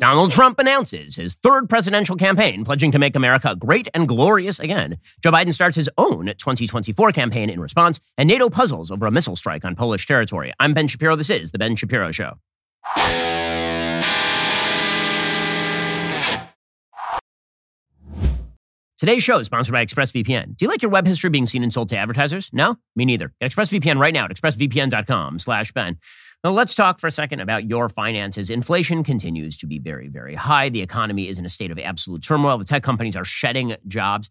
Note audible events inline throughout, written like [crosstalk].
Donald Trump announces his third presidential campaign, pledging to make America great and glorious again. Joe Biden starts his own 2024 campaign in response, and NATO puzzles over a missile strike on Polish territory. I'm Ben Shapiro. This is The Ben Shapiro Show. Today's show is sponsored by ExpressVPN. Do you like your web history being seen and sold to advertisers? No? Me neither. Get ExpressVPN right now at expressvpn.com slash Ben. Now, let's talk for a second about your finances. Inflation continues to be very, very high. The economy is in a state of absolute turmoil. The tech companies are shedding jobs.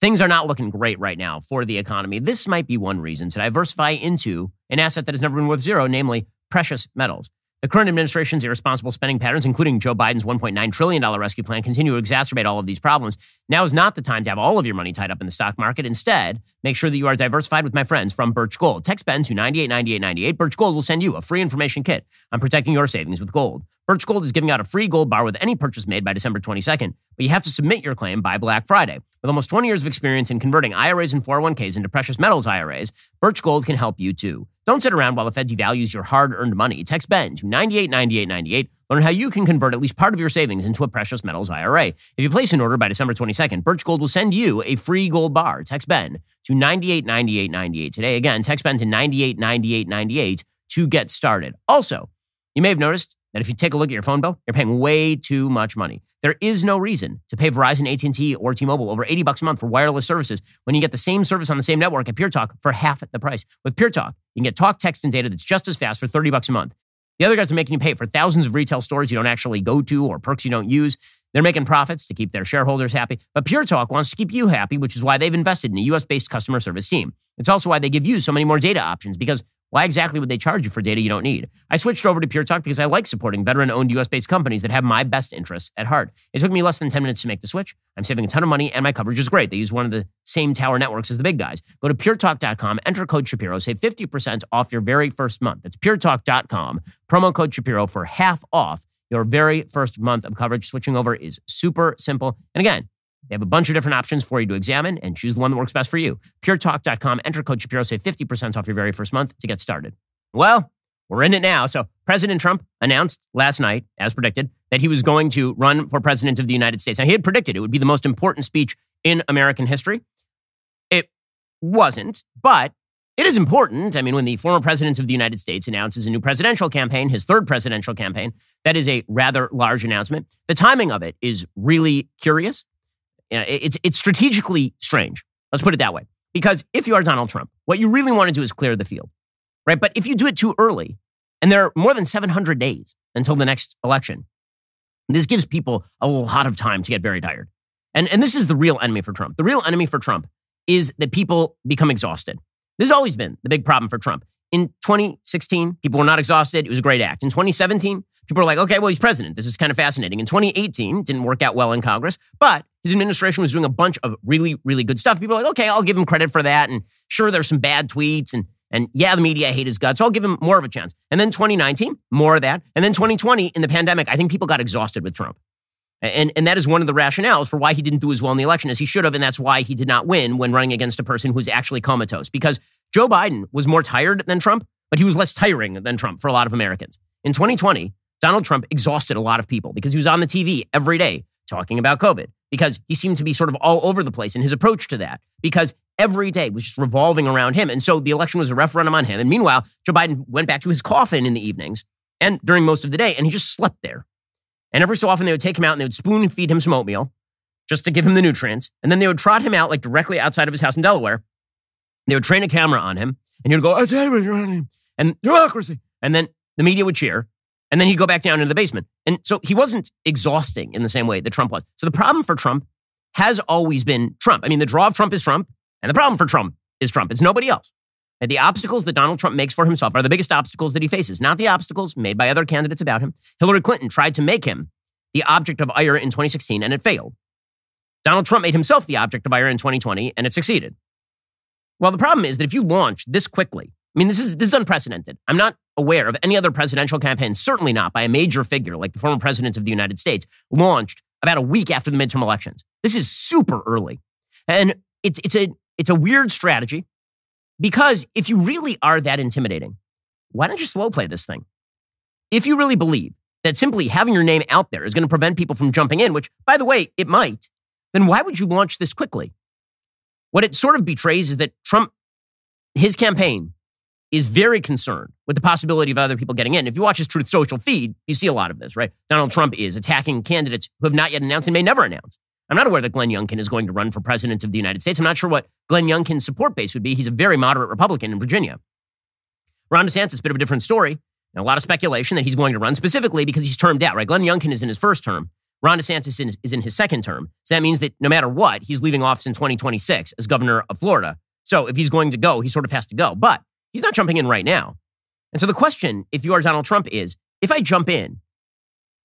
Things are not looking great right now for the economy. This might be one reason to diversify into an asset that has never been worth zero, namely precious metals. The current administration's irresponsible spending patterns, including Joe Biden's $1.9 trillion rescue plan, continue to exacerbate all of these problems. Now is not the time to have all of your money tied up in the stock market. Instead, make sure that you are diversified with my friends from Birch Gold. Text Ben to 989898. Birch Gold will send you a free information kit on protecting your savings with gold. Birch Gold is giving out a free gold bar with any purchase made by December 22nd, but you have to submit your claim by Black Friday. With almost 20 years of experience in converting IRAs and 401ks into precious metals IRAs, Birch Gold can help you too. Don't sit around while the Fed devalues your hard earned money. Text Ben to 989898. Learn how you can convert at least part of your savings into a precious metals IRA. If you place an order by December 22nd, Birch Gold will send you a free gold bar. Text Ben to 989898 today. Again, text Ben to 989898 to get started. Also, you may have noticed that if you take a look at your phone bill, you're paying way too much money. There is no reason to pay Verizon, AT&T, or T-Mobile over 80 bucks a month for wireless services when you get the same service on the same network at Pure Talk for half the price. With Pure Talk, you can get talk, text, and data that's just as fast for 30 bucks a month. The other guys are making you pay for thousands of retail stores you don't actually go to or perks you don't use. They're making profits to keep their shareholders happy. But Pure Talk wants to keep you happy, which is why they've invested in a US based customer service team. It's also why they give you so many more data options because why exactly would they charge you for data you don't need? I switched over to Pure Talk because I like supporting veteran owned US based companies that have my best interests at heart. It took me less than 10 minutes to make the switch. I'm saving a ton of money and my coverage is great. They use one of the same tower networks as the big guys. Go to puretalk.com, enter code Shapiro, save 50% off your very first month. That's puretalk.com, promo code Shapiro for half off your very first month of coverage. Switching over is super simple. And again, they have a bunch of different options for you to examine and choose the one that works best for you. PureTalk.com, enter code Shapiro, save 50% off your very first month to get started. Well, we're in it now. So, President Trump announced last night, as predicted, that he was going to run for president of the United States. Now, he had predicted it would be the most important speech in American history. It wasn't, but it is important. I mean, when the former president of the United States announces a new presidential campaign, his third presidential campaign, that is a rather large announcement. The timing of it is really curious it's it's strategically strange. Let's put it that way. Because if you are Donald Trump, what you really want to do is clear the field, right? But if you do it too early, and there are more than 700 days until the next election, this gives people a lot of time to get very tired. And, and this is the real enemy for Trump. The real enemy for Trump is that people become exhausted. This has always been the big problem for Trump. In 2016, people were not exhausted. It was a great act. In 2017, people were like, okay, well, he's president. This is kind of fascinating. In 2018, didn't work out well in Congress, but his administration was doing a bunch of really, really good stuff. People are like, okay, I'll give him credit for that. And sure, there's some bad tweets and and yeah, the media hate his guts. So I'll give him more of a chance. And then 2019, more of that. And then 2020, in the pandemic, I think people got exhausted with Trump. And, and that is one of the rationales for why he didn't do as well in the election as he should have. And that's why he did not win when running against a person who's actually comatose. Because Joe Biden was more tired than Trump, but he was less tiring than Trump for a lot of Americans. In 2020, Donald Trump exhausted a lot of people because he was on the TV every day talking about COVID, because he seemed to be sort of all over the place in his approach to that, because every day was just revolving around him. And so the election was a referendum on him. And meanwhile, Joe Biden went back to his coffin in the evenings and during most of the day, and he just slept there. And every so often they would take him out and they would spoon feed him some oatmeal just to give him the nutrients. And then they would trot him out like directly outside of his house in Delaware. They would train a camera on him and he would go, and democracy. And then the media would cheer. And then he'd go back down into the basement. And so he wasn't exhausting in the same way that Trump was. So the problem for Trump has always been Trump. I mean, the draw of Trump is Trump, and the problem for Trump is Trump. It's nobody else. And the obstacles that Donald Trump makes for himself are the biggest obstacles that he faces, not the obstacles made by other candidates about him. Hillary Clinton tried to make him the object of ire in 2016, and it failed. Donald Trump made himself the object of ire in 2020, and it succeeded. Well, the problem is that if you launch this quickly, I mean, this is this is unprecedented. I'm not aware of any other presidential campaign, certainly not by a major figure like the former president of the United States, launched about a week after the midterm elections. This is super early. And it's it's a it's a weird strategy because if you really are that intimidating, why don't you slow play this thing? If you really believe that simply having your name out there is going to prevent people from jumping in, which, by the way, it might, then why would you launch this quickly? What it sort of betrays is that Trump, his campaign, is very concerned with the possibility of other people getting in. If you watch his Truth Social feed, you see a lot of this, right? Donald Trump is attacking candidates who have not yet announced and may never announce. I'm not aware that Glenn Youngkin is going to run for president of the United States. I'm not sure what Glenn Youngkin's support base would be. He's a very moderate Republican in Virginia. Ron DeSantis, a bit of a different story. And a lot of speculation that he's going to run specifically because he's termed out, right? Glenn Youngkin is in his first term. Ron DeSantis is, is in his second term. So that means that no matter what, he's leaving office in 2026 as governor of Florida. So if he's going to go, he sort of has to go. But he's not jumping in right now. And so the question, if you are Donald Trump, is if I jump in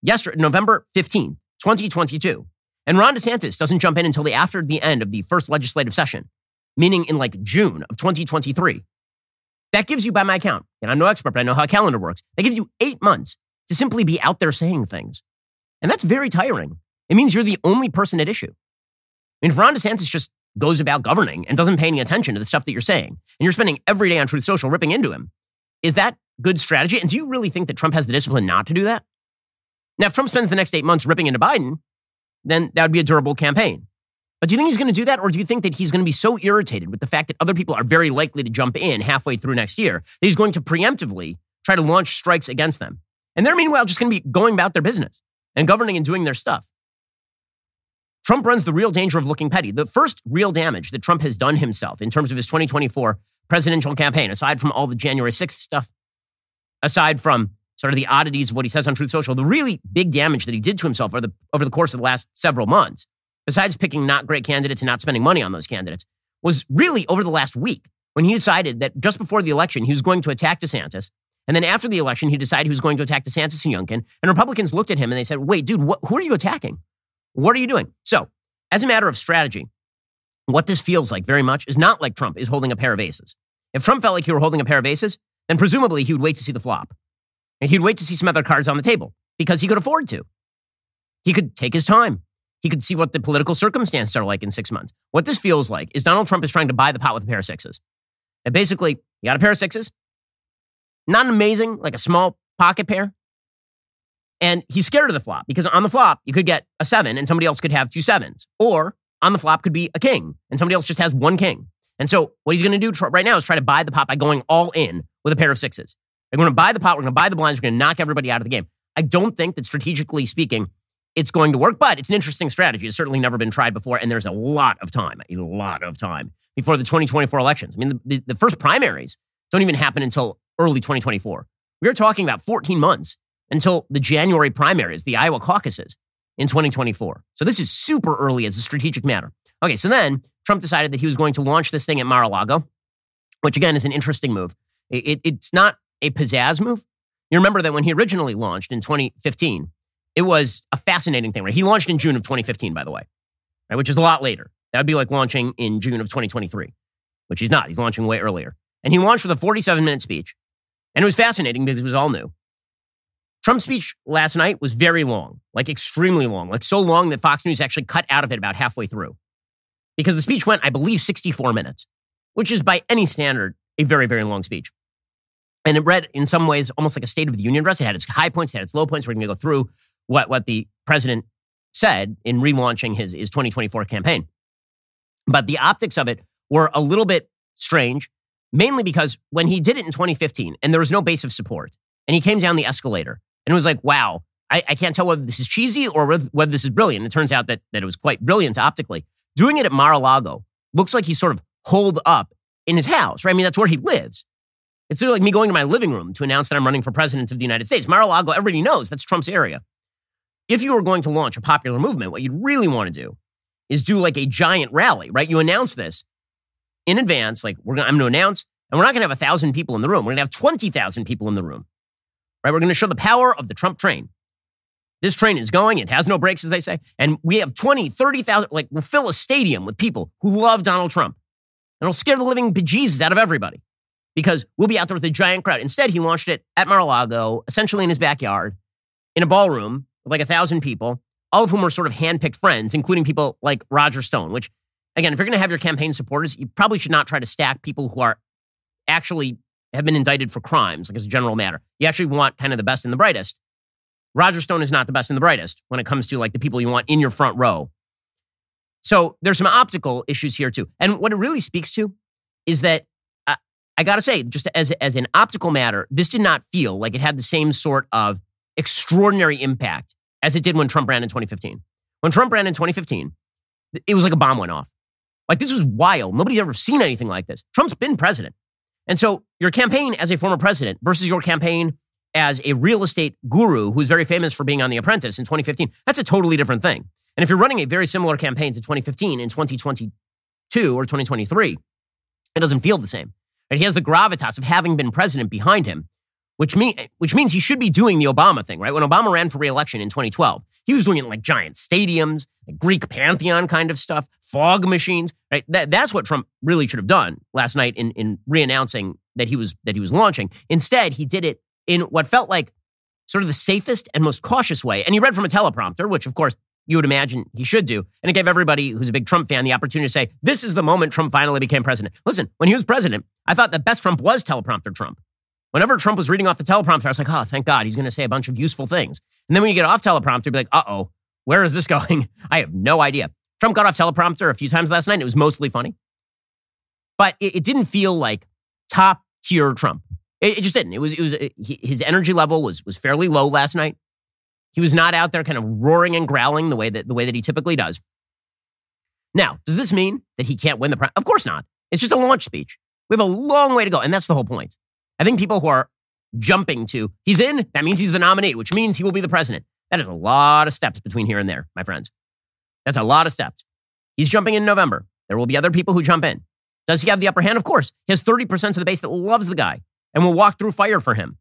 yesterday, November 15th, 2022, and Ron DeSantis doesn't jump in until the after the end of the first legislative session, meaning in like June of 2023, that gives you, by my count, and I'm no expert, but I know how a calendar works, that gives you eight months to simply be out there saying things. And that's very tiring. It means you're the only person at issue. I mean, if Ron DeSantis just goes about governing and doesn't pay any attention to the stuff that you're saying, and you're spending every day on Truth Social ripping into him, is that good strategy? And do you really think that Trump has the discipline not to do that? Now, if Trump spends the next eight months ripping into Biden, then that would be a durable campaign. But do you think he's going to do that? Or do you think that he's going to be so irritated with the fact that other people are very likely to jump in halfway through next year that he's going to preemptively try to launch strikes against them? And they're meanwhile just going to be going about their business and governing and doing their stuff. Trump runs the real danger of looking petty. The first real damage that Trump has done himself in terms of his 2024 presidential campaign, aside from all the January 6th stuff, aside from sort of the oddities of what he says on Truth Social, the really big damage that he did to himself over the, over the course of the last several months besides picking not great candidates and not spending money on those candidates, was really over the last week when he decided that just before the election, he was going to attack DeSantis. And then after the election, he decided he was going to attack DeSantis and Youngkin. And Republicans looked at him and they said, wait, dude, who are you attacking? What are you doing? So, as a matter of strategy, what this feels like very much is not like Trump is holding a pair of aces. If Trump felt like he were holding a pair of aces, then presumably he would wait to see the flop. And he'd wait to see some other cards on the table because he could afford to. He could take his time. He could see what the political circumstances are like in six months. What this feels like is Donald Trump is trying to buy the pot with a pair of sixes. And basically, you got a pair of sixes, not amazing, like a small pocket pair. And he's scared of the flop because on the flop, you could get a seven and somebody else could have two sevens. Or on the flop could be a king and somebody else just has one king. And so what he's going to do right now is try to buy the pot by going all in with a pair of sixes. We're going to buy the pot. We're going to buy the blinds. We're going to knock everybody out of the game. I don't think that strategically speaking, it's going to work, but it's an interesting strategy. It's certainly never been tried before, and there's a lot of time, a lot of time before the 2024 elections. I mean, the, the, the first primaries don't even happen until early 2024. We're talking about 14 months until the January primaries, the Iowa caucuses in 2024. So this is super early as a strategic matter. Okay, so then Trump decided that he was going to launch this thing at Mar-a-Lago, which again is an interesting move. It, it's not a pizzazz move. You remember that when he originally launched in 2015, it was a fascinating thing, right? He launched in June of 2015, by the way, right? Which is a lot later. That would be like launching in June of 2023, which he's not. He's launching way earlier. And he launched with a 47 minute speech. And it was fascinating because it was all new. Trump's speech last night was very long, like extremely long, like so long that Fox News actually cut out of it about halfway through. Because the speech went, I believe, 64 minutes, which is by any standard a very, very long speech. And it read in some ways almost like a State of the Union address. It had its high points, it had its low points. We're going to go through what, what the president said in relaunching his, his 2024 campaign. But the optics of it were a little bit strange, mainly because when he did it in 2015 and there was no base of support, and he came down the escalator and it was like, wow, I, I can't tell whether this is cheesy or whether this is brilliant. It turns out that, that it was quite brilliant optically. Doing it at Mar a Lago looks like he's sort of holed up in his house, right? I mean, that's where he lives. It's sort of like me going to my living room to announce that I'm running for president of the United States. Mar a Lago, everybody knows that's Trump's area if you were going to launch a popular movement, what you'd really want to do is do like a giant rally, right? You announce this in advance, like we're gonna, I'm going to announce, and we're not going to have a thousand people in the room. We're going to have twenty thousand people in the room, right? We're going to show the power of the Trump train. This train is going; it has no brakes, as they say, and we have 20, 30,000, like we'll fill a stadium with people who love Donald Trump, and it'll scare the living bejesus out of everybody because we'll be out there with a giant crowd. Instead, he launched it at Mar-a-Lago, essentially in his backyard, in a ballroom with like a thousand people, all of whom were sort of handpicked friends, including people like Roger Stone, which, again, if you're going to have your campaign supporters, you probably should not try to stack people who are actually have been indicted for crimes, like as a general matter. You actually want kind of the best and the brightest. Roger Stone is not the best and the brightest when it comes to like the people you want in your front row. So there's some optical issues here too. And what it really speaks to is that uh, I got to say, just as, as an optical matter, this did not feel like it had the same sort of extraordinary impact as it did when Trump ran in 2015. When Trump ran in 2015, it was like a bomb went off. Like this was wild. Nobody's ever seen anything like this. Trump's been president. And so your campaign as a former president versus your campaign as a real estate guru who's very famous for being on The Apprentice in 2015, that's a totally different thing. And if you're running a very similar campaign to 2015 in 2022 or 2023, it doesn't feel the same. Right? He has the gravitas of having been president behind him, which, mean, which means he should be doing the Obama thing, right? When Obama ran for reelection in 2012, he was doing it like giant stadiums, like Greek pantheon kind of stuff, fog machines, right? That, that's what Trump really should have done last night in, in re-announcing that he was that he was launching. Instead, he did it in what felt like sort of the safest and most cautious way. And he read from a teleprompter, which of course you would imagine he should do. And it gave everybody who's a big Trump fan the opportunity to say, this is the moment Trump finally became president. Listen, when he was president, I thought the best Trump was teleprompter Trump. Whenever Trump was reading off the teleprompter, I was like, oh, thank God, he's going to say a bunch of useful things. And then when you get off teleprompter, be like, uh oh, where is this [laughs] going? I have no idea. Trump got off teleprompter a few times last night. And it was mostly funny. But it, it didn't feel like top tier Trump. It, it, just didn't. It was, it was, it, his energy level was, was fairly low last night. He was not out there kind of roaring and growling the way that the way that he typically does. Now, does this mean that he can't win the prize? Of course not. It's just a launch speech. We have a long way to go, and that's the whole point. I think people who are jumping to he's in, that means he's the nominee, which means he will be the president. That is a lot of steps between here and there, my friends. That's a lot of steps. He's jumping in November. There will be other people who jump in. Does he have the upper hand? Of course. He has 30% of the base that loves the guy and will walk through fire for him.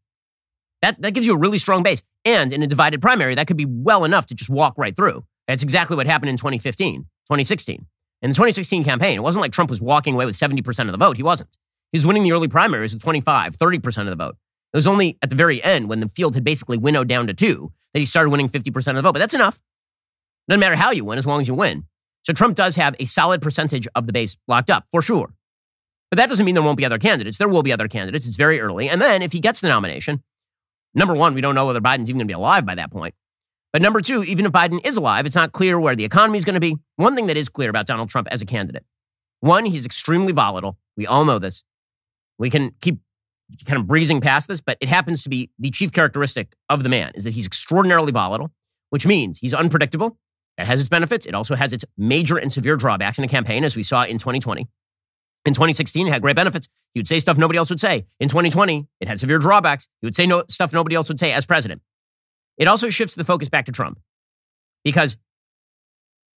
That, that gives you a really strong base. And in a divided primary, that could be well enough to just walk right through. That's exactly what happened in 2015, 2016. In the 2016 campaign, it wasn't like Trump was walking away with 70% of the vote. He wasn't. He was winning the early primaries with 25, 30% of the vote. It was only at the very end when the field had basically winnowed down to two that he started winning 50% of the vote. But that's enough. Doesn't matter how you win as long as you win. So Trump does have a solid percentage of the base locked up for sure. But that doesn't mean there won't be other candidates. There will be other candidates. It's very early. And then if he gets the nomination, Number one, we don't know whether Biden's even going to be alive by that point. But number two, even if Biden is alive, it's not clear where the economy is going to be. One thing that is clear about Donald Trump as a candidate one, he's extremely volatile. We all know this. We can keep kind of breezing past this, but it happens to be the chief characteristic of the man is that he's extraordinarily volatile, which means he's unpredictable. That has its benefits. It also has its major and severe drawbacks in a campaign, as we saw in 2020. In 2016, it had great benefits. He would say stuff nobody else would say. In 2020, it had severe drawbacks. He would say no, stuff nobody else would say as president. It also shifts the focus back to Trump. Because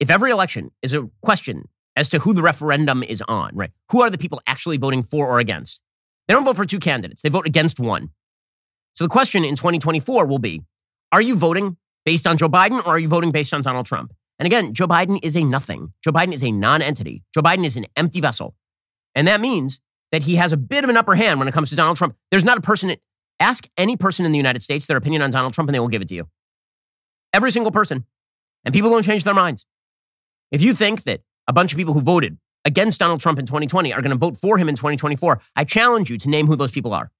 if every election is a question as to who the referendum is on, right? Who are the people actually voting for or against? They don't vote for two candidates, they vote against one. So the question in 2024 will be Are you voting based on Joe Biden or are you voting based on Donald Trump? And again, Joe Biden is a nothing. Joe Biden is a non entity. Joe Biden is an empty vessel. And that means that he has a bit of an upper hand when it comes to Donald Trump. There's not a person, ask any person in the United States their opinion on Donald Trump and they will give it to you. Every single person. And people don't change their minds. If you think that a bunch of people who voted against Donald Trump in 2020 are going to vote for him in 2024, I challenge you to name who those people are.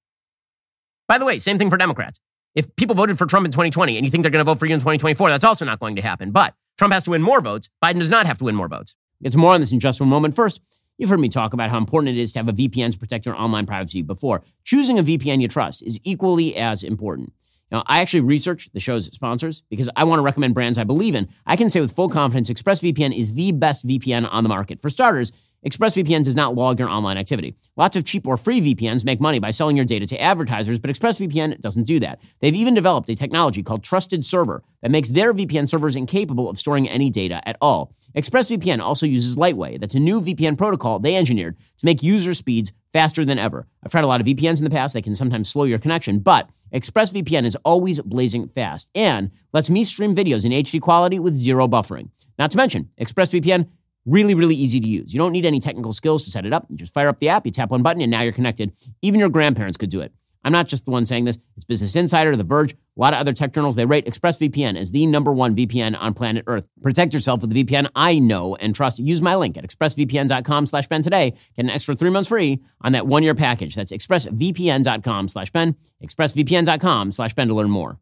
By the way, same thing for Democrats. If people voted for Trump in 2020 and you think they're going to vote for you in 2024, that's also not going to happen. But Trump has to win more votes. Biden does not have to win more votes. Some more on this in just one moment. First, You've heard me talk about how important it is to have a VPN to protect your online privacy before. Choosing a VPN you trust is equally as important. Now, I actually research the show's sponsors because I want to recommend brands I believe in. I can say with full confidence ExpressVPN is the best VPN on the market. For starters, ExpressVPN does not log your online activity. Lots of cheap or free VPNs make money by selling your data to advertisers, but ExpressVPN doesn't do that. They've even developed a technology called Trusted Server that makes their VPN servers incapable of storing any data at all. ExpressVPN also uses Lightway. That's a new VPN protocol they engineered to make user speeds faster than ever. I've tried a lot of VPNs in the past. They can sometimes slow your connection, but ExpressVPN is always blazing fast and lets me stream videos in HD quality with zero buffering. Not to mention, ExpressVPN Really, really easy to use. You don't need any technical skills to set it up. You just fire up the app, you tap one button, and now you're connected. Even your grandparents could do it. I'm not just the one saying this. It's Business Insider, The Verge, a lot of other tech journals. They rate ExpressVPN as the number one VPN on planet Earth. Protect yourself with the VPN I know and trust. Use my link at expressvpn.com slash Ben today. Get an extra three months free on that one-year package. That's expressvpn.com slash Ben, expressvpn.com slash Ben to learn more.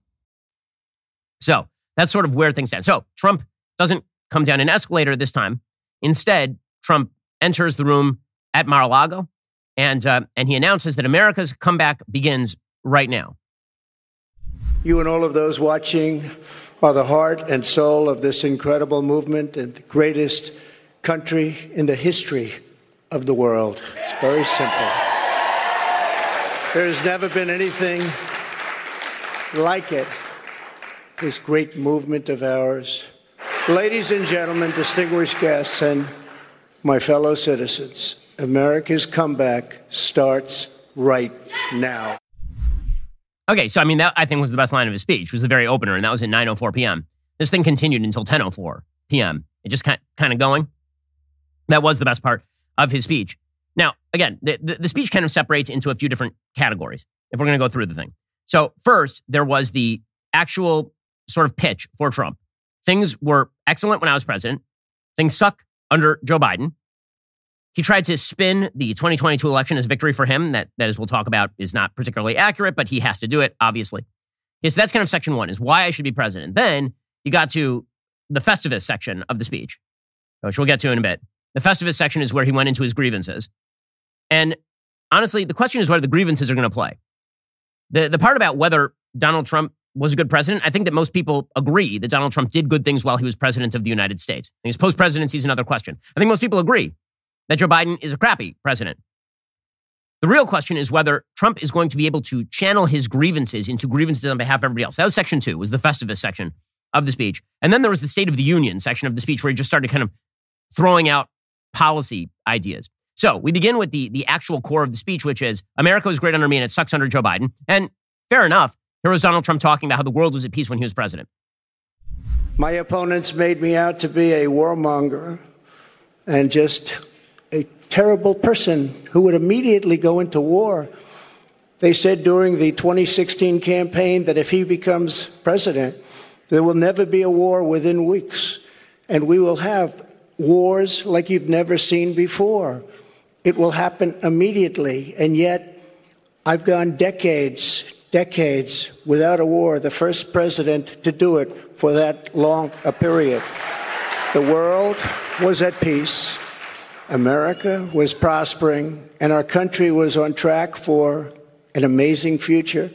So that's sort of where things stand. So Trump doesn't come down an escalator this time. Instead, Trump enters the room at Mar-a-Lago, and uh, and he announces that America's comeback begins right now. You and all of those watching are the heart and soul of this incredible movement and the greatest country in the history of the world. It's very simple. There has never been anything like it, this great movement of ours. Ladies and gentlemen, distinguished guests, and my fellow citizens, America's comeback starts right now. Okay, so I mean that I think was the best line of his speech was the very opener, and that was at 9:04 p.m. This thing continued until 10:04 p.m. It just kind kind of going. That was the best part of his speech. Now, again, the, the, the speech kind of separates into a few different categories. If we're going to go through the thing, so first there was the actual sort of pitch for Trump. Things were excellent when I was president. Things suck under Joe Biden. He tried to spin the 2022 election as victory for him. That, that as we'll talk about, is not particularly accurate, but he has to do it, obviously. Okay, so that's kind of section one, is why I should be president. Then you got to the Festivus section of the speech, which we'll get to in a bit. The Festivus section is where he went into his grievances. And honestly, the question is whether the grievances are going to play. The, the part about whether Donald Trump was a good president, I think that most people agree that Donald Trump did good things while he was president of the United States. his post presidency is another question. I think most people agree that Joe Biden is a crappy president. The real question is whether Trump is going to be able to channel his grievances into grievances on behalf of everybody else. That was section two, was the Festivus section of the speech. And then there was the State of the Union section of the speech where he just started kind of throwing out policy ideas. So we begin with the, the actual core of the speech, which is America was great under me and it sucks under Joe Biden. And fair enough. Here was Donald Trump talking about how the world was at peace when he was president. My opponents made me out to be a warmonger and just a terrible person who would immediately go into war. They said during the 2016 campaign that if he becomes president, there will never be a war within weeks, and we will have wars like you've never seen before. It will happen immediately, and yet I've gone decades, decades without a war, the first president to do it for that long a period. The world was at peace. America was prospering and our country was on track for an amazing future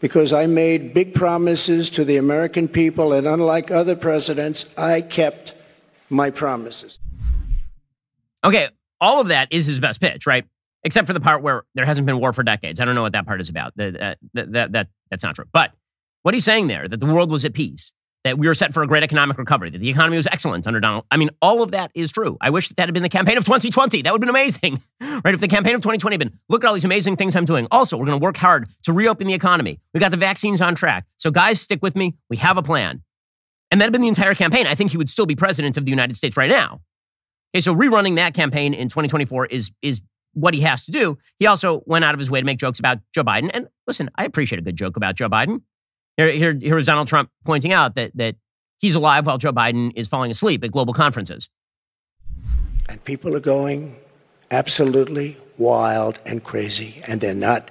because I made big promises to the American people, and unlike other presidents, I kept my promises. Okay, all of that is his best pitch, right? Except for the part where there hasn't been war for decades. I don't know what that part is about. That, that, that, that, that's not true. But what he's saying there, that the world was at peace, that we were set for a great economic recovery, that the economy was excellent under Donald. I mean, all of that is true. I wish that, that had been the campaign of 2020. That would have been amazing, [laughs] right? If the campaign of 2020 had been, look at all these amazing things I'm doing. Also, we're going to work hard to reopen the economy. We got the vaccines on track. So, guys, stick with me. We have a plan. And that had been the entire campaign. I think he would still be president of the United States right now. Okay, so rerunning that campaign in 2024 is is what he has to do. He also went out of his way to make jokes about Joe Biden. And listen, I appreciate a good joke about Joe Biden. Here, here, here was Donald Trump pointing out that that he's alive while Joe Biden is falling asleep at global conferences. And people are going absolutely wild and crazy, and they're not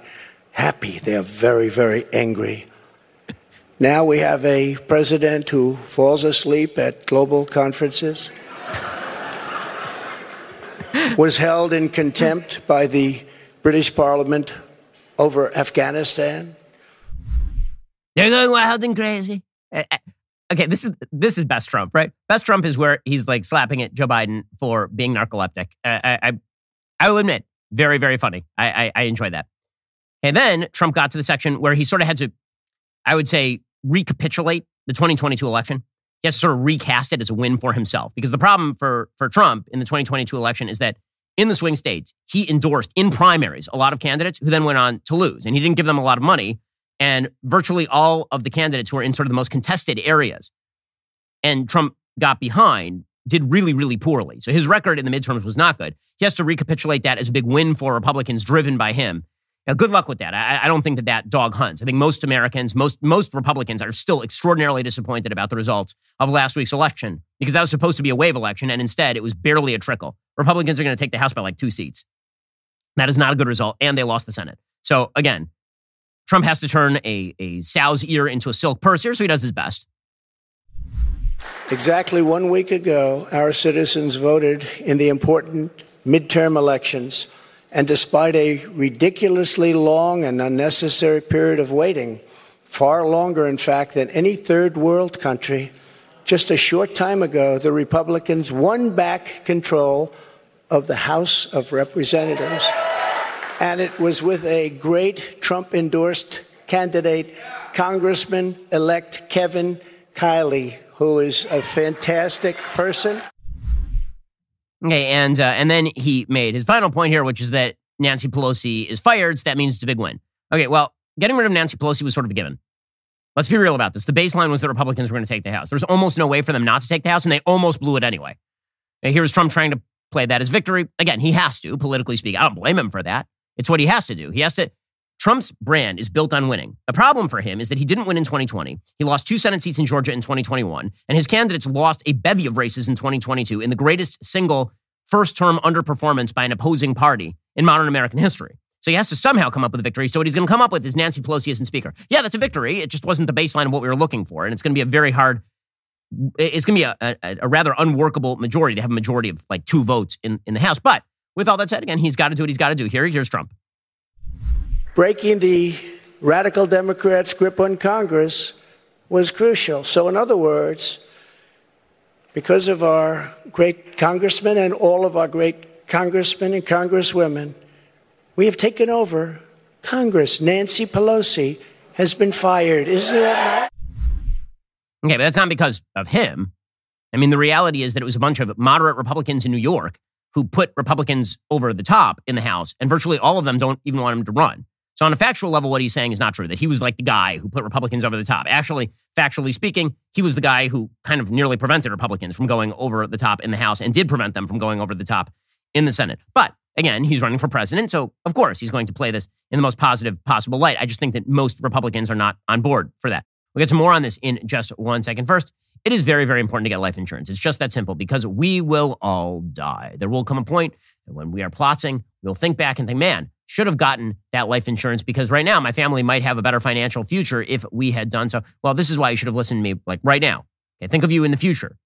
happy. They're very, very angry. Now we have a president who falls asleep at global conferences, was held in contempt by the British Parliament over Afghanistan. They're going wild and crazy. Uh, uh, okay, this is this is best Trump, right? Best Trump is where he's like slapping at Joe Biden for being narcoleptic. I I, I will admit, very very funny. I, I I enjoy that. And then Trump got to the section where he sort of had to, I would say, recapitulate the 2022 election. He has to sort of recast it as a win for himself. Because the problem for for Trump in the 2022 election is that in the swing states, he endorsed in primaries a lot of candidates who then went on to lose, and he didn't give them a lot of money and virtually all of the candidates who were in sort of the most contested areas and Trump got behind did really, really poorly. So his record in the midterms was not good. He has to recapitulate that as a big win for Republicans driven by him. Now, good luck with that. I, I, don't think that that dog hunts. I think most Americans, most most Republicans, are still extraordinarily disappointed about the results of last week's election because that was supposed to be a wave election, and instead it was barely a trickle. Republicans are going to take the House by like two seats. That is not a good result, and they lost the Senate. So again, Trump has to turn a, a sow's ear into a silk purse here, so he does his best. Exactly one week ago, our citizens voted in the important midterm elections, and despite a ridiculously long and unnecessary period of waiting, far longer, in fact, than any third world country, just a short time ago, the Republicans won back control of the House of Representatives. And it was with a great Trump endorsed candidate, Congressman elect Kevin Kiley, who is a fantastic person. Okay, and uh, and then he made his final point here, which is that Nancy Pelosi is fired, so that means it's a big win. Okay, well, getting rid of Nancy Pelosi was sort of a given. Let's be real about this. The baseline was that Republicans were going to take the House. There was almost no way for them not to take the House, and they almost blew it anyway. And here's Trump trying to play that as victory. Again, he has to, politically speaking. I don't blame him for that. It's what he has to do. He has to Trump's brand is built on winning. The problem for him is that he didn't win in 2020. He lost two Senate seats in Georgia in 2021, and his candidates lost a bevy of races in 2022 in the greatest single first term underperformance by an opposing party in modern American history. So he has to somehow come up with a victory. So what he's going to come up with is Nancy Pelosi isn't speaker. Yeah, that's a victory. It just wasn't the baseline of what we were looking for, and it's going to be a very hard. It's going to be a, a, a rather unworkable majority to have a majority of like two votes in, in the House. But with all that said, again, he's got to do what he's got to do. Here, here's Trump breaking the radical Democrats' grip on Congress was crucial. So, in other words, because of our great congressmen and all of our great congressmen and congresswomen, we have taken over Congress. Nancy Pelosi has been fired. Isn't that right? Okay, but that's not because of him. I mean, the reality is that it was a bunch of moderate Republicans in New York who put Republicans over the top in the House, and virtually all of them don't even want him to run. So, on a factual level, what he's saying is not true, that he was like the guy who put Republicans over the top. Actually, factually speaking, he was the guy who kind of nearly prevented Republicans from going over the top in the House and did prevent them from going over the top in the Senate. But again, he's running for president. So, of course, he's going to play this in the most positive possible light. I just think that most Republicans are not on board for that. We'll get to more on this in just one second. First, it is very, very important to get life insurance. It's just that simple because we will all die. There will come a point when we are plotting, we'll think back and think, man, should have gotten that life insurance because right now my family might have a better financial future if we had done so. Well, this is why you should have listened to me like right now. Okay, think of you in the future.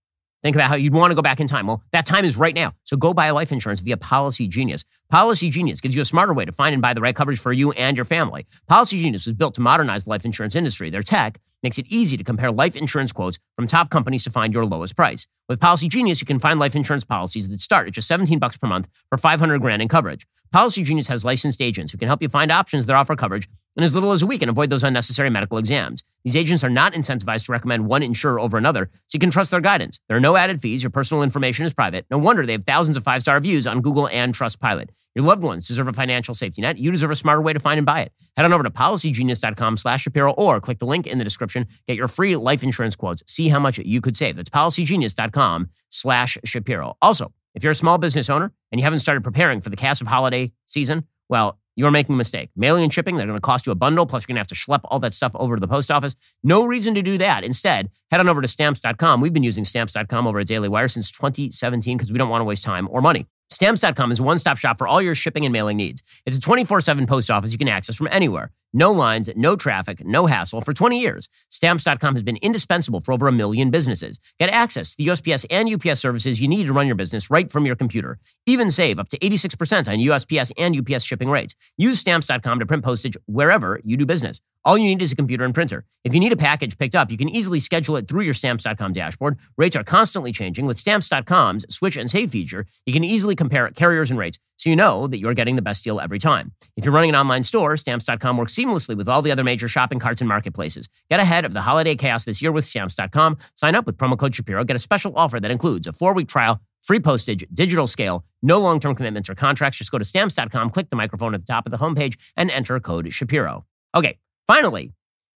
Think about how you'd want to go back in time. Well, that time is right now. So go buy life insurance via Policy Genius. Policy Genius gives you a smarter way to find and buy the right coverage for you and your family. Policy Genius was built to modernize the life insurance industry. Their tech makes it easy to compare life insurance quotes from top companies to find your lowest price. With Policy Genius, you can find life insurance policies that start at just 17 bucks per month for 500 grand in coverage. Policy Genius has licensed agents who can help you find options that offer coverage in as little as a week and avoid those unnecessary medical exams. These agents are not incentivized to recommend one insurer over another, so you can trust their guidance. There are no added fees. Your personal information is private. No wonder they have thousands of five star reviews on Google and Trustpilot. Your loved ones deserve a financial safety net. You deserve a smarter way to find and buy it. Head on over to policygenius.com slash Shapiro or click the link in the description. Get your free life insurance quotes. See how much you could save. That's policygenius.com slash Shapiro. Also, if you're a small business owner and you haven't started preparing for the cast of holiday season, well, you're making a mistake. Mailing and shipping, they're going to cost you a bundle, plus you're going to have to schlep all that stuff over to the post office. No reason to do that. Instead, head on over to stamps.com. We've been using stamps.com over at Daily Wire since 2017 because we don't want to waste time or money. Stamps.com is one stop shop for all your shipping and mailing needs. It's a 24 7 post office you can access from anywhere. No lines, no traffic, no hassle for 20 years. Stamps.com has been indispensable for over a million businesses. Get access to the USPS and UPS services you need to run your business right from your computer. Even save up to 86% on USPS and UPS shipping rates. Use Stamps.com to print postage wherever you do business. All you need is a computer and printer. If you need a package picked up, you can easily schedule it through your Stamps.com dashboard. Rates are constantly changing. With Stamps.com's Switch and Save feature, you can easily compare carriers and rates so you know that you're getting the best deal every time. If you're running an online store, Stamps.com works seamlessly with all the other major shopping carts and marketplaces. Get ahead of the holiday chaos this year with Stamps.com. Sign up with promo code Shapiro. Get a special offer that includes a four week trial, free postage, digital scale, no long term commitments or contracts. Just go to Stamps.com, click the microphone at the top of the homepage, and enter code Shapiro. Okay, finally,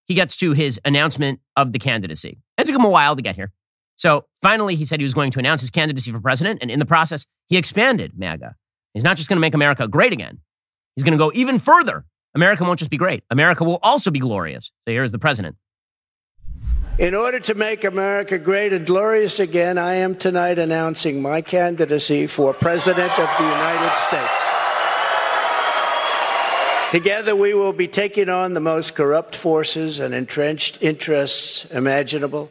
he gets to his announcement of the candidacy. It took him a while to get here. So finally, he said he was going to announce his candidacy for president, and in the process, he expanded MAGA. He's not just going to make America great again. He's going to go even further. America won't just be great. America will also be glorious. So here's the president. In order to make America great and glorious again, I am tonight announcing my candidacy for President of the United States. Together, we will be taking on the most corrupt forces and entrenched interests imaginable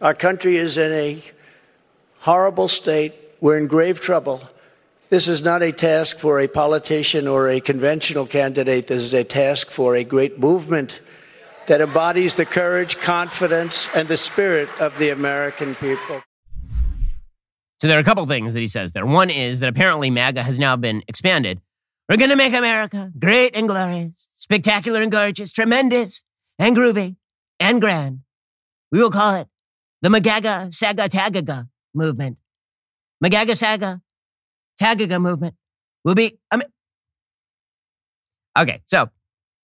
Our country is in a horrible state. We're in grave trouble. This is not a task for a politician or a conventional candidate. This is a task for a great movement that embodies the courage, confidence, and the spirit of the American people. So there are a couple things that he says there. One is that apparently MAGA has now been expanded. We're going to make America great and glorious, spectacular and gorgeous, tremendous and groovy and grand. We will call it the Magaga Saga Tagaga movement. Magaga Saga Tagaga movement will be. I mean, okay, so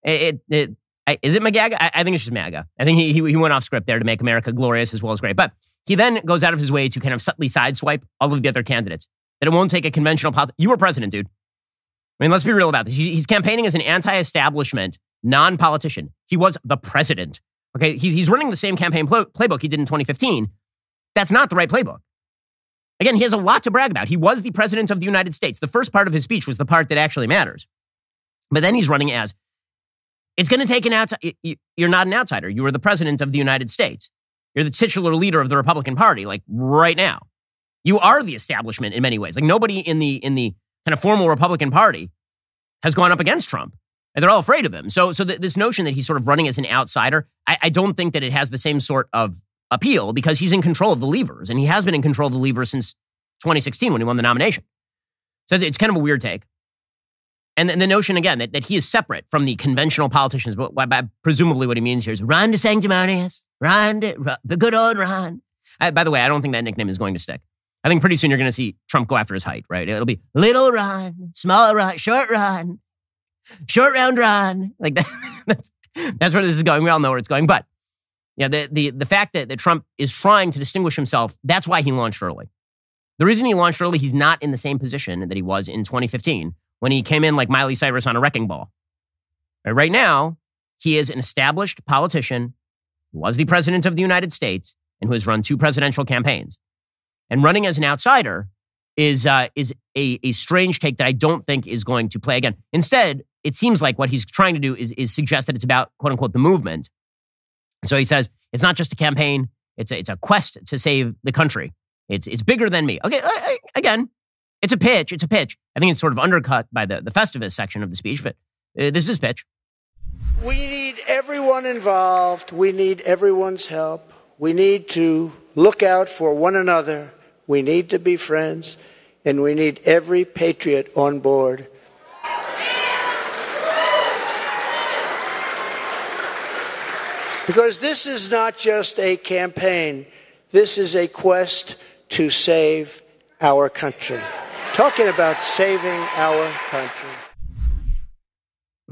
it, it, it is it Magaga? I, I, think it's just MAGA. I think he, he, he went off script there to make America glorious as well as great. But he then goes out of his way to kind of subtly sideswipe all of the other candidates. That it won't take a conventional politics. You were president, dude. I mean, let's be real about this. He's, campaigning as an anti-establishment, non-politician. He was the president. Okay, he's he's running the same campaign playbook he did in 2015. That's not the right playbook. Again, he has a lot to brag about. He was the president of the United States. The first part of his speech was the part that actually matters. But then he's running as it's going to take an outside. You're not an outsider. You are the president of the United States. You're the titular leader of the Republican Party, like right now. You are the establishment in many ways. Like nobody in the in the kind of formal Republican Party has gone up against Trump. And they're all afraid of him. So, so th- this notion that he's sort of running as an outsider, I, I don't think that it has the same sort of appeal because he's in control of the levers, and he has been in control of the levers since 2016 when he won the nomination. So it's kind of a weird take. And the, the notion again that, that he is separate from the conventional politicians, but, presumably what he means here is Ron DeSanctimonious, Ron, De, the good old Ron. I, by the way, I don't think that nickname is going to stick. I think pretty soon you're going to see Trump go after his height, right? It'll be little Ron, small Ron, short Ron, short round Ron. Like that, [laughs] that's that's where this is going. We all know where it's going. But yeah, the the the fact that, that Trump is trying to distinguish himself, that's why he launched early. The reason he launched early, he's not in the same position that he was in 2015 when he came in like Miley Cyrus on a wrecking ball. Right, right now, he is an established politician who was the president of the United States and who has run two presidential campaigns. And running as an outsider is uh, is a, a strange take that I don't think is going to play again. Instead, it seems like what he's trying to do is, is suggest that it's about quote unquote the movement. So he says it's not just a campaign; it's a, it's a quest to save the country. It's it's bigger than me. Okay, I, I, again, it's a pitch. It's a pitch. I think it's sort of undercut by the the Festivus section of the speech, but uh, this is pitch. We need everyone involved. We need everyone's help. We need to look out for one another we need to be friends, and we need every patriot on board. Because this is not just a campaign, this is a quest to save our country. Talking about saving our country.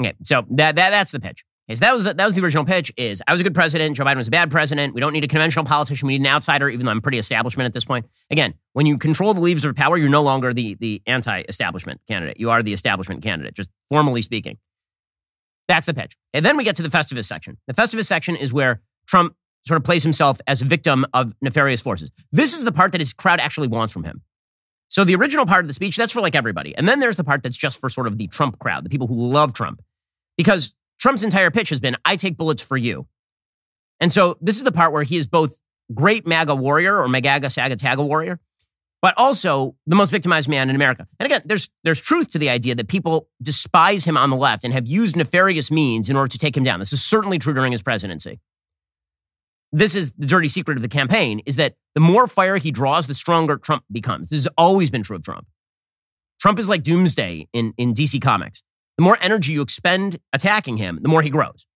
Okay, so that, that that's the pitch. So that was the, that was the original pitch. Is I was a good president. Joe Biden was a bad president. We don't need a conventional politician. We need an outsider. Even though I'm pretty establishment at this point. Again, when you control the levers of power, you're no longer the the anti-establishment candidate. You are the establishment candidate, just formally speaking. That's the pitch. And then we get to the Festivus section. The Festivus section is where Trump sort of plays himself as a victim of nefarious forces. This is the part that his crowd actually wants from him. So the original part of the speech, that's for like everybody. And then there's the part that's just for sort of the Trump crowd, the people who love Trump. Because Trump's entire pitch has been, I take bullets for you. And so this is the part where he is both great MAGA warrior or MAGAGA Saga Taga warrior, but also the most victimized man in America. And again, there's there's truth to the idea that people despise him on the left and have used nefarious means in order to take him down. This is certainly true during his presidency. This is the dirty secret of the campaign is that the more fire he draws, the stronger Trump becomes. This has always been true of Trump. Trump is like doomsday in, in DC Comics the more energy you expend attacking him, the more he grows.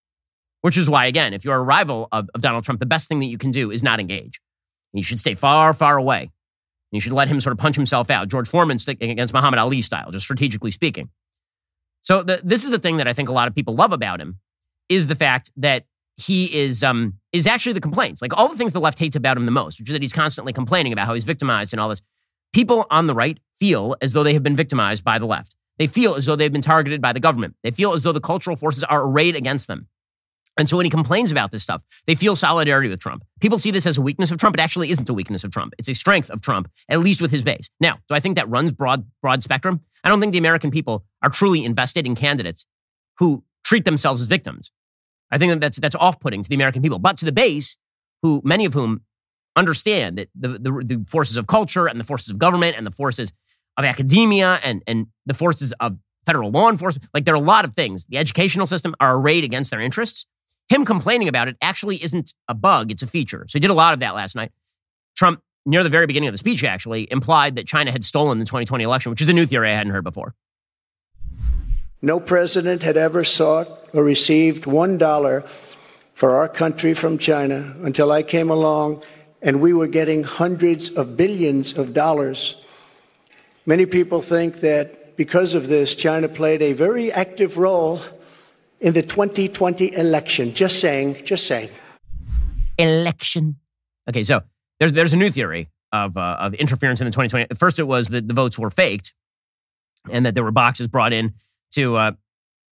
Which is why, again, if you're a rival of, of Donald Trump, the best thing that you can do is not engage. You should stay far, far away. You should let him sort of punch himself out. George Foreman sticking against Muhammad Ali style, just strategically speaking. So the, this is the thing that I think a lot of people love about him is the fact that he is um, is actually the complaints. Like all the things the left hates about him the most, which is that he's constantly complaining about how he's victimized and all this. People on the right feel as though they have been victimized by the left. They feel as though they've been targeted by the government. They feel as though the cultural forces are arrayed against them. And so when he complains about this stuff, they feel solidarity with Trump. People see this as a weakness of Trump. It actually isn't a weakness of Trump. It's a strength of Trump, at least with his base. Now, do I think that runs broad, broad spectrum? I don't think the American people are truly invested in candidates who treat themselves as victims. I think that that's, that's off-putting to the American people. But to the base, who many of whom understand that the, the, the forces of culture and the forces of government and the forces of academia and, and the forces of federal law enforcement, like there are a lot of things, the educational system are arrayed against their interests. Him complaining about it actually isn't a bug, it's a feature. So he did a lot of that last night. Trump, near the very beginning of the speech, actually implied that China had stolen the 2020 election, which is a new theory I hadn't heard before. No president had ever sought or received one dollar for our country from China until I came along and we were getting hundreds of billions of dollars. Many people think that because of this, China played a very active role in the 2020 election. Just saying, just saying. Election. Okay, so there's there's a new theory of uh, of interference in the 2020. At first, it was that the votes were faked, and that there were boxes brought in to uh,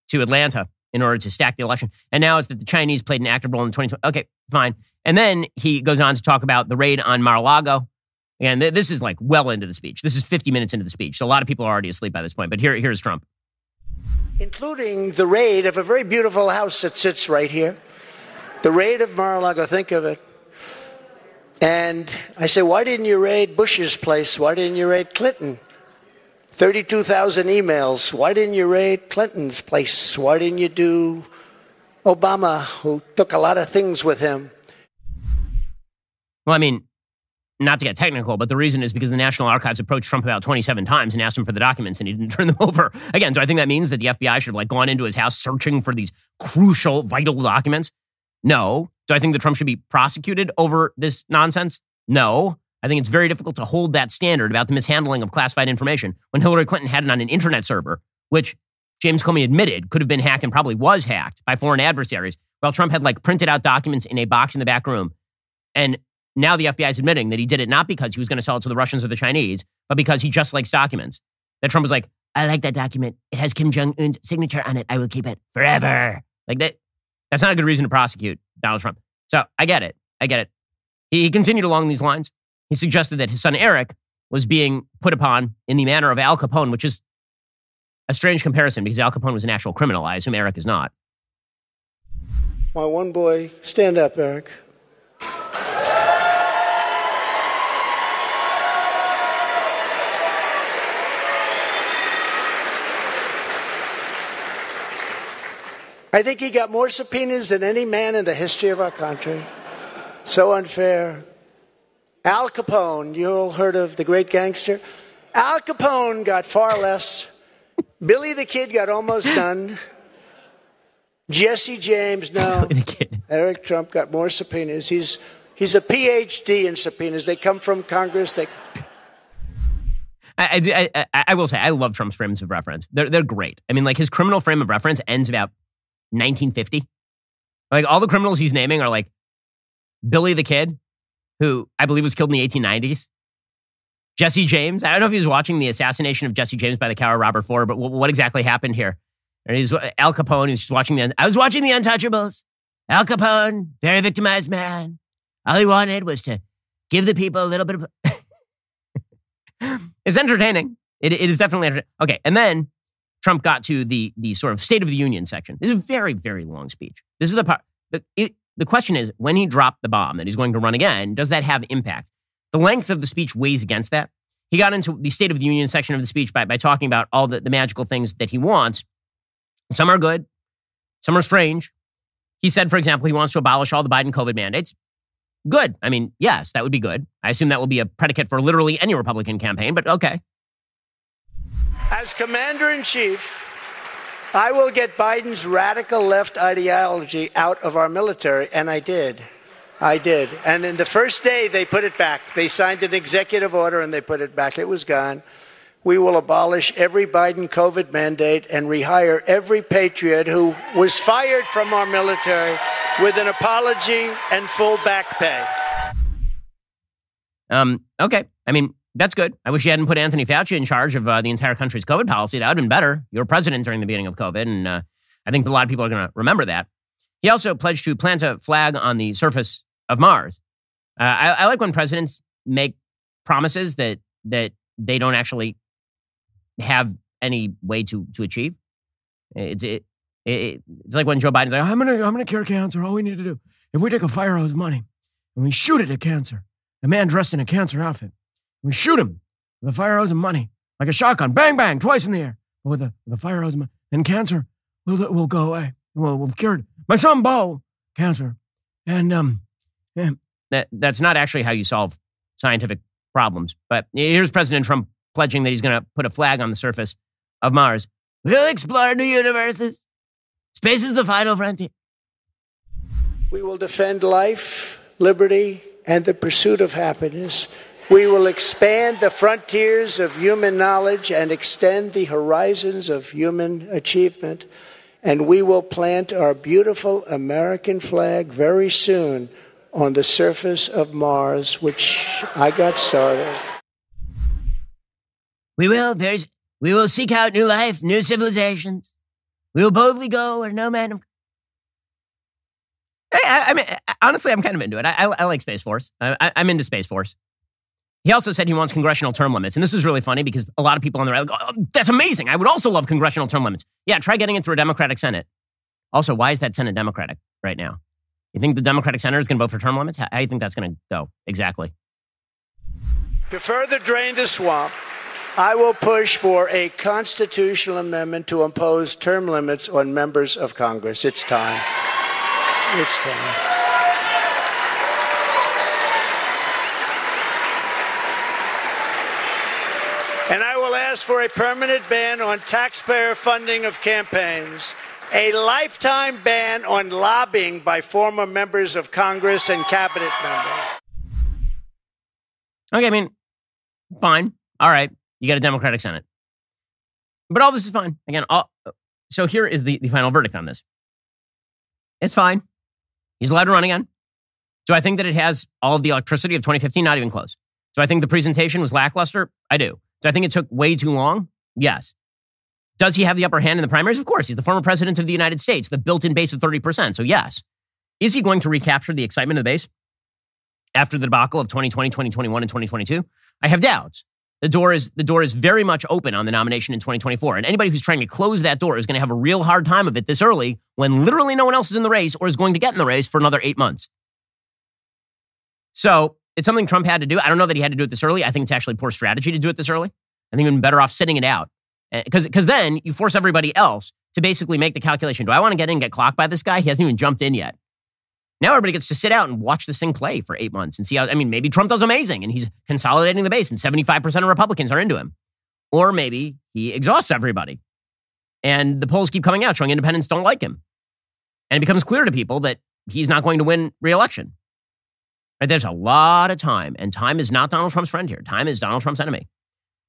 to Atlanta in order to stack the election. And now it's that the Chinese played an active role in 2020. Okay, fine. And then he goes on to talk about the raid on Mar-a-Lago. And th- this is like well into the speech. This is 50 minutes into the speech. So a lot of people are already asleep by this point. But here, here's Trump. Including the raid of a very beautiful house that sits right here. The raid of Mar-a-Lago, think of it. And I say, why didn't you raid Bush's place? Why didn't you raid Clinton? 32,000 emails. Why didn't you raid Clinton's place? Why didn't you do Obama, who took a lot of things with him? Well, I mean, not to get technical, but the reason is because the National Archives approached Trump about 27 times and asked him for the documents and he didn't [laughs] turn them over. Again, do I think that means that the FBI should have like gone into his house searching for these crucial, vital documents? No. Do I think that Trump should be prosecuted over this nonsense? No. I think it's very difficult to hold that standard about the mishandling of classified information when Hillary Clinton had it on an internet server, which James Comey admitted could have been hacked and probably was hacked by foreign adversaries, while Trump had like printed out documents in a box in the back room. And now the FBI is admitting that he did it not because he was going to sell it to the Russians or the Chinese, but because he just likes documents. That Trump was like, I like that document. It has Kim Jong Un's signature on it. I will keep it forever. Like that. That's not a good reason to prosecute Donald Trump. So I get it. I get it. He, he continued along these lines. He suggested that his son Eric was being put upon in the manner of Al Capone, which is a strange comparison because Al Capone was an actual criminal. I assume Eric is not. My one boy, stand up, Eric. I think he got more subpoenas than any man in the history of our country. So unfair. Al Capone, you all heard of the great gangster? Al Capone got far less. Billy the Kid got almost [laughs] done. Jesse James, no. [laughs] Eric Trump got more subpoenas. He's he's a PhD in subpoenas. They come from Congress. They. I, I, I, I will say I love Trump's frames of reference. They're they're great. I mean, like his criminal frame of reference ends about 1950. Like all the criminals he's naming are like Billy the Kid, who I believe was killed in the 1890s. Jesse James. I don't know if he was watching the assassination of Jesse James by the coward Robert Ford, but what, what exactly happened here? And he's uh, Al Capone. He's just watching the. I was watching the Untouchables. Al Capone, very victimized man. All he wanted was to give the people a little bit of. [laughs] it's entertaining. It, it is definitely entertaining. Okay, and then Trump got to the the sort of State of the Union section. This is a very very long speech. This is the part. The, it, the question is, when he dropped the bomb that he's going to run again, does that have impact? The length of the speech weighs against that. He got into the State of the Union section of the speech by, by talking about all the, the magical things that he wants. Some are good, some are strange. He said, for example, he wants to abolish all the Biden COVID mandates. Good. I mean, yes, that would be good. I assume that will be a predicate for literally any Republican campaign, but okay. As commander in chief, I will get Biden's radical left ideology out of our military. And I did. I did. And in the first day, they put it back. They signed an executive order and they put it back. It was gone. We will abolish every Biden COVID mandate and rehire every patriot who was fired from our military with an apology and full back pay. Um, okay. I mean, that's good. I wish you hadn't put Anthony Fauci in charge of uh, the entire country's COVID policy. That would have been better. You were president during the beginning of COVID, and uh, I think a lot of people are going to remember that. He also pledged to plant a flag on the surface of Mars. Uh, I, I, like when presidents make promises that that they don't actually have any way to to achieve. It's it, it, it's like when Joe Biden's like, "I'm gonna I'm gonna cure cancer. All we need to do if we take a fire hose money and we shoot it at cancer, a man dressed in a cancer outfit. We shoot him with a fire hose of money, like a shotgun, bang, bang, twice in the air, with a, with a fire hose of money. And cancer will, will go away. We'll, we'll cured my son, Bo, cancer. And, um, yeah. That, that's not actually how you solve scientific problems. But here's President Trump pledging that he's going to put a flag on the surface of Mars. We'll explore new universes. Space is the final frontier. We will defend life, liberty, and the pursuit of happiness. We will expand the frontiers of human knowledge and extend the horizons of human achievement. And we will plant our beautiful American flag very soon on the surface of Mars, which I got started. We will. There's. We will seek out new life, new civilizations. We will boldly go where no man I, I, mean, honestly, I'm kind of into it. I, I, I like Space Force. I, am into Space Force. He also said he wants congressional term limits. And this is really funny because a lot of people on the right, like, oh, that's amazing. I would also love congressional term limits. Yeah, try getting it through a Democratic Senate. Also, why is that Senate Democratic right now? You think the Democratic Senator is going to vote for term limits? How do you think that's going to go exactly? To further drain the swamp, I will push for a constitutional amendment to impose term limits on members of Congress. It's time. It's time. And I will ask for a permanent ban on taxpayer funding of campaigns, a lifetime ban on lobbying by former members of Congress and cabinet members. Okay, I mean, fine. All right. You got a Democratic Senate. But all this is fine. Again, all, so here is the, the final verdict on this. It's fine. He's allowed to run again. Do I think that it has all of the electricity of 2015? Not even close. Do I think the presentation was lackluster? I do. Do I think it took way too long? Yes. Does he have the upper hand in the primaries? Of course. He's the former president of the United States, the built in base of 30%. So, yes. Is he going to recapture the excitement of the base after the debacle of 2020, 2021, and 2022? I have doubts. The door is the door is very much open on the nomination in 2024. And anybody who's trying to close that door is going to have a real hard time of it this early when literally no one else is in the race or is going to get in the race for another eight months. So it's something Trump had to do. I don't know that he had to do it this early. I think it's actually poor strategy to do it this early. I think he'd better off sitting it out. Eh, because because then you force everybody else to basically make the calculation. Do I want to get in and get clocked by this guy? He hasn't even jumped in yet. Now everybody gets to sit out and watch this thing play for eight months and see how. I mean, maybe Trump does amazing and he's consolidating the base and 75% of Republicans are into him. Or maybe he exhausts everybody and the polls keep coming out showing independents don't like him. And it becomes clear to people that he's not going to win reelection. Right? There's a lot of time, and time is not Donald Trump's friend here. Time is Donald Trump's enemy.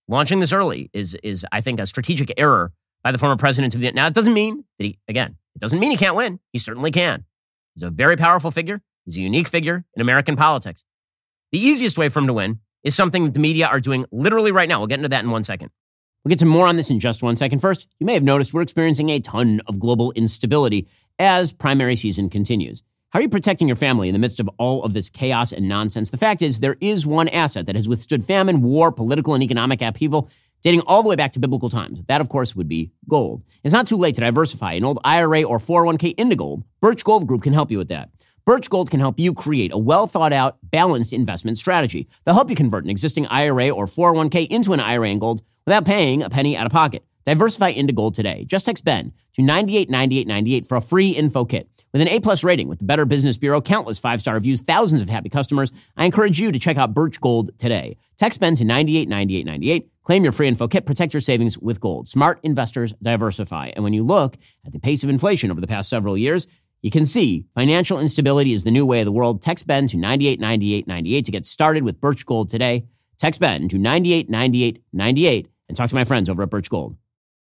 Launching this early is, is I think, a strategic error by the former president of the. Now, it doesn't mean that he, again, it doesn't mean he can't win. He certainly can. He's a very powerful figure. He's a unique figure in American politics. The easiest way for him to win is something that the media are doing literally right now. We'll get into that in one second. We'll get to more on this in just one second. First, you may have noticed we're experiencing a ton of global instability as primary season continues. How are you protecting your family in the midst of all of this chaos and nonsense? The fact is, there is one asset that has withstood famine, war, political, and economic upheaval dating all the way back to biblical times. That, of course, would be gold. It's not too late to diversify an old IRA or 401k into gold. Birch Gold Group can help you with that. Birch Gold can help you create a well thought out, balanced investment strategy. They'll help you convert an existing IRA or 401k into an IRA in gold without paying a penny out of pocket. Diversify into gold today. Just text Ben to 989898 for a free info kit. With an A plus rating with the Better Business Bureau, countless five star reviews, thousands of happy customers, I encourage you to check out Birch Gold today. Text Ben to 989898 Claim your free info kit, protect your savings with gold. Smart investors diversify. And when you look at the pace of inflation over the past several years, you can see financial instability is the new way of the world. Text Ben to 989898 to get started with Birch Gold today. Text Ben to 989898 and talk to my friends over at Birch Gold.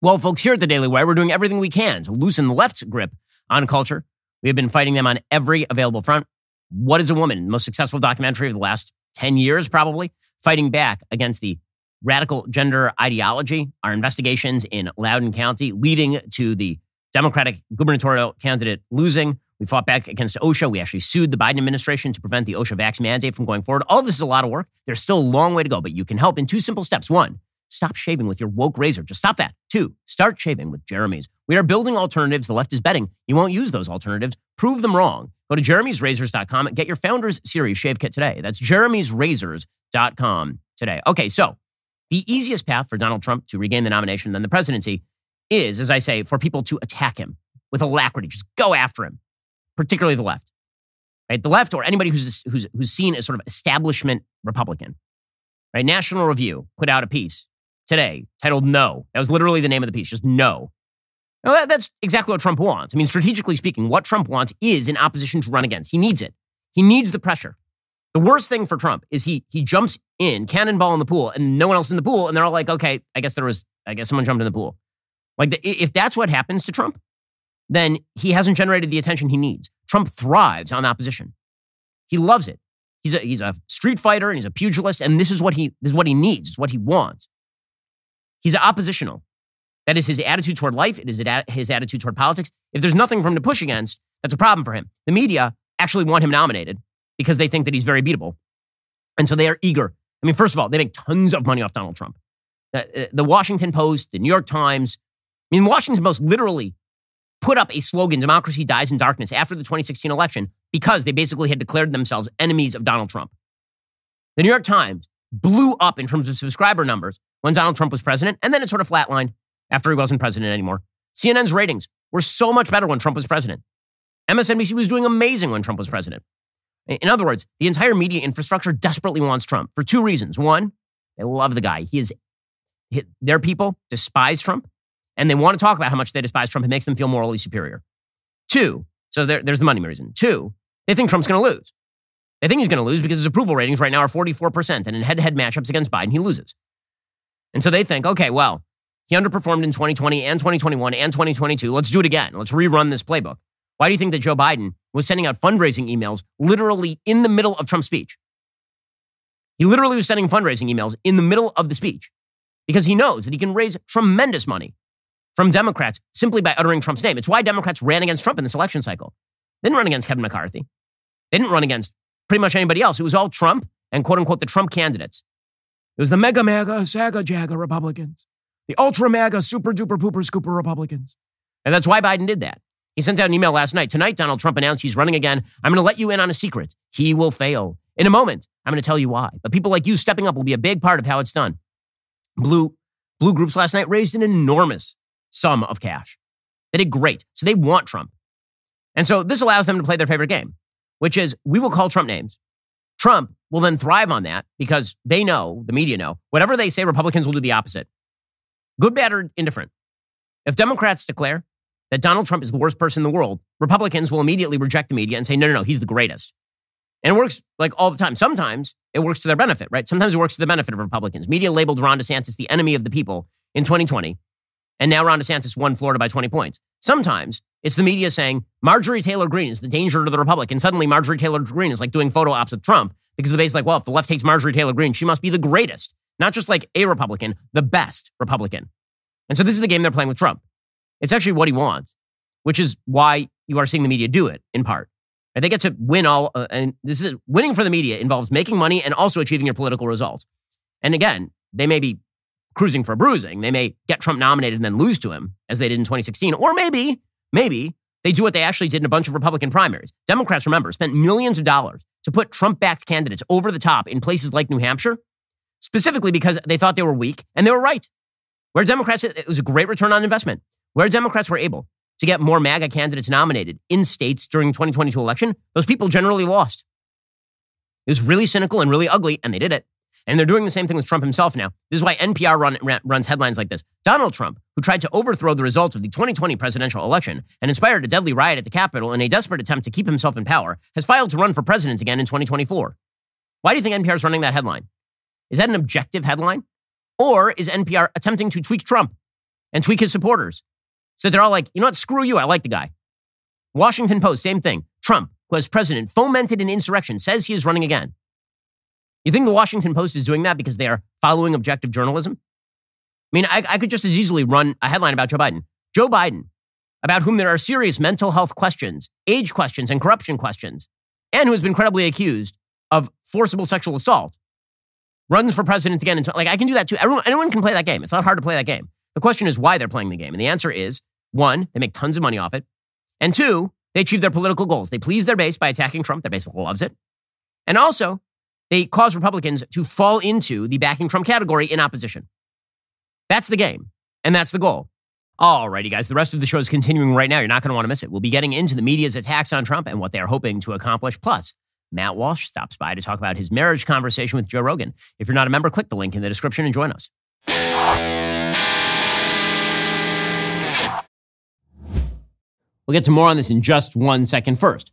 Well, folks, here at the Daily Wire, we're doing everything we can to loosen the left's grip on culture. We have been fighting them on every available front. What is a Woman? Most successful documentary of the last 10 years, probably, fighting back against the radical gender ideology, our investigations in Loudoun County leading to the Democratic gubernatorial candidate losing. We fought back against OSHA. We actually sued the Biden administration to prevent the OSHA vax mandate from going forward. All of this is a lot of work. There's still a long way to go, but you can help in two simple steps. One, stop shaving with your woke razor. Just stop that. Two, start shaving with Jeremy's. We are building alternatives. The left is betting you won't use those alternatives. Prove them wrong. Go to jeremy'srazors.com and get your Founders Series shave kit today. That's jeremy'srazors.com today. Okay, so the easiest path for Donald Trump to regain the nomination, then the presidency, is, as I say, for people to attack him with alacrity. Just go after him, particularly the left. Right? The left or anybody who's, who's, who's seen as sort of establishment Republican. Right? National Review put out a piece today titled No. That was literally the name of the piece, just no. Now, that, that's exactly what Trump wants. I mean, strategically speaking, what Trump wants is an opposition to run against. He needs it. He needs the pressure. The worst thing for Trump is he he jumps in, cannonball in the pool, and no one else in the pool, and they're all like, okay, I guess there was, I guess someone jumped in the pool. Like, the, if that's what happens to Trump, then he hasn't generated the attention he needs. Trump thrives on opposition. He loves it. He's a, he's a street fighter and he's a pugilist, and this is what he this is what he needs, it's what he wants. He's oppositional. That is his attitude toward life. It is his attitude toward politics. If there's nothing for him to push against, that's a problem for him. The media actually want him nominated because they think that he's very beatable. And so they are eager. I mean, first of all, they make tons of money off Donald Trump. The, the Washington Post, the New York Times, I mean, Washington Post literally put up a slogan, democracy dies in darkness, after the 2016 election because they basically had declared themselves enemies of Donald Trump. The New York Times blew up in terms of subscriber numbers when Donald Trump was president, and then it sort of flatlined after he wasn't president anymore. CNN's ratings were so much better when Trump was president. MSNBC was doing amazing when Trump was president. In other words, the entire media infrastructure desperately wants Trump for two reasons. One, they love the guy. He is, he, their people despise Trump and they want to talk about how much they despise Trump. It makes them feel morally superior. Two, so there, there's the money reason. Two, they think Trump's going to lose. They think he's going to lose because his approval ratings right now are 44%, and in head to head matchups against Biden, he loses. And so they think, okay, well, he underperformed in 2020 and 2021 and 2022. Let's do it again. Let's rerun this playbook. Why do you think that Joe Biden was sending out fundraising emails literally in the middle of Trump's speech? He literally was sending fundraising emails in the middle of the speech because he knows that he can raise tremendous money from Democrats simply by uttering Trump's name. It's why Democrats ran against Trump in this election cycle. They didn't run against Kevin McCarthy. They didn't run against pretty much anybody else. It was all Trump and quote unquote the Trump candidates. It was the MAGA, MAGA, saga, jaga Republicans, the ultra MAGA, super duper pooper scooper Republicans. And that's why Biden did that. He sent out an email last night. Tonight, Donald Trump announced he's running again. I'm going to let you in on a secret. He will fail. In a moment, I'm going to tell you why. But people like you stepping up will be a big part of how it's done. Blue, blue groups last night raised an enormous sum of cash. They did great. So they want Trump. And so this allows them to play their favorite game, which is we will call Trump names. Trump will then thrive on that because they know, the media know, whatever they say, Republicans will do the opposite. Good, bad, or indifferent. If Democrats declare that Donald Trump is the worst person in the world, Republicans will immediately reject the media and say, no, no, no, he's the greatest. And it works like all the time. Sometimes it works to their benefit, right? Sometimes it works to the benefit of Republicans. Media labeled Ron DeSantis the enemy of the people in 2020 and now Ron DeSantis won Florida by 20 points. Sometimes it's the media saying Marjorie Taylor Greene is the danger to the Republic. And suddenly Marjorie Taylor Greene is like doing photo ops with Trump because the base is like, well, if the left takes Marjorie Taylor Greene, she must be the greatest, not just like a Republican, the best Republican. And so this is the game they're playing with Trump. It's actually what he wants, which is why you are seeing the media do it in part. And they get to win all, uh, and this is winning for the media involves making money and also achieving your political results. And again, they may be cruising for bruising. They may get Trump nominated and then lose to him, as they did in 2016. Or maybe, maybe they do what they actually did in a bunch of Republican primaries. Democrats, remember, spent millions of dollars to put Trump backed candidates over the top in places like New Hampshire, specifically because they thought they were weak, and they were right. Where Democrats, it was a great return on investment. Where Democrats were able to get more MAGA candidates nominated in states during the 2022 election, those people generally lost. It was really cynical and really ugly, and they did it. And they're doing the same thing with Trump himself now. This is why NPR run, runs headlines like this. Donald Trump, who tried to overthrow the results of the 2020 presidential election and inspired a deadly riot at the Capitol in a desperate attempt to keep himself in power, has filed to run for president again in 2024. Why do you think NPR is running that headline? Is that an objective headline? Or is NPR attempting to tweak Trump and tweak his supporters? So they're all like, you know what? Screw you. I like the guy. Washington Post, same thing. Trump, who as president fomented an insurrection, says he is running again. You think the Washington Post is doing that because they are following objective journalism? I mean, I, I could just as easily run a headline about Joe Biden. Joe Biden, about whom there are serious mental health questions, age questions, and corruption questions, and who has been credibly accused of forcible sexual assault. runs for president again. And like I can do that too. Everyone, anyone can play that game. It's not hard to play that game. The question is why they're playing the game. And the answer is one, they make tons of money off it. And two, they achieve their political goals. They please their base by attacking Trump. Their base loves it. And also, they cause Republicans to fall into the backing Trump category in opposition. That's the game. And that's the goal. Alrighty, guys, the rest of the show is continuing right now. You're not going to want to miss it. We'll be getting into the media's attacks on Trump and what they are hoping to accomplish. Plus, Matt Walsh stops by to talk about his marriage conversation with Joe Rogan. If you're not a member, click the link in the description and join us. We'll get to more on this in just one second. First,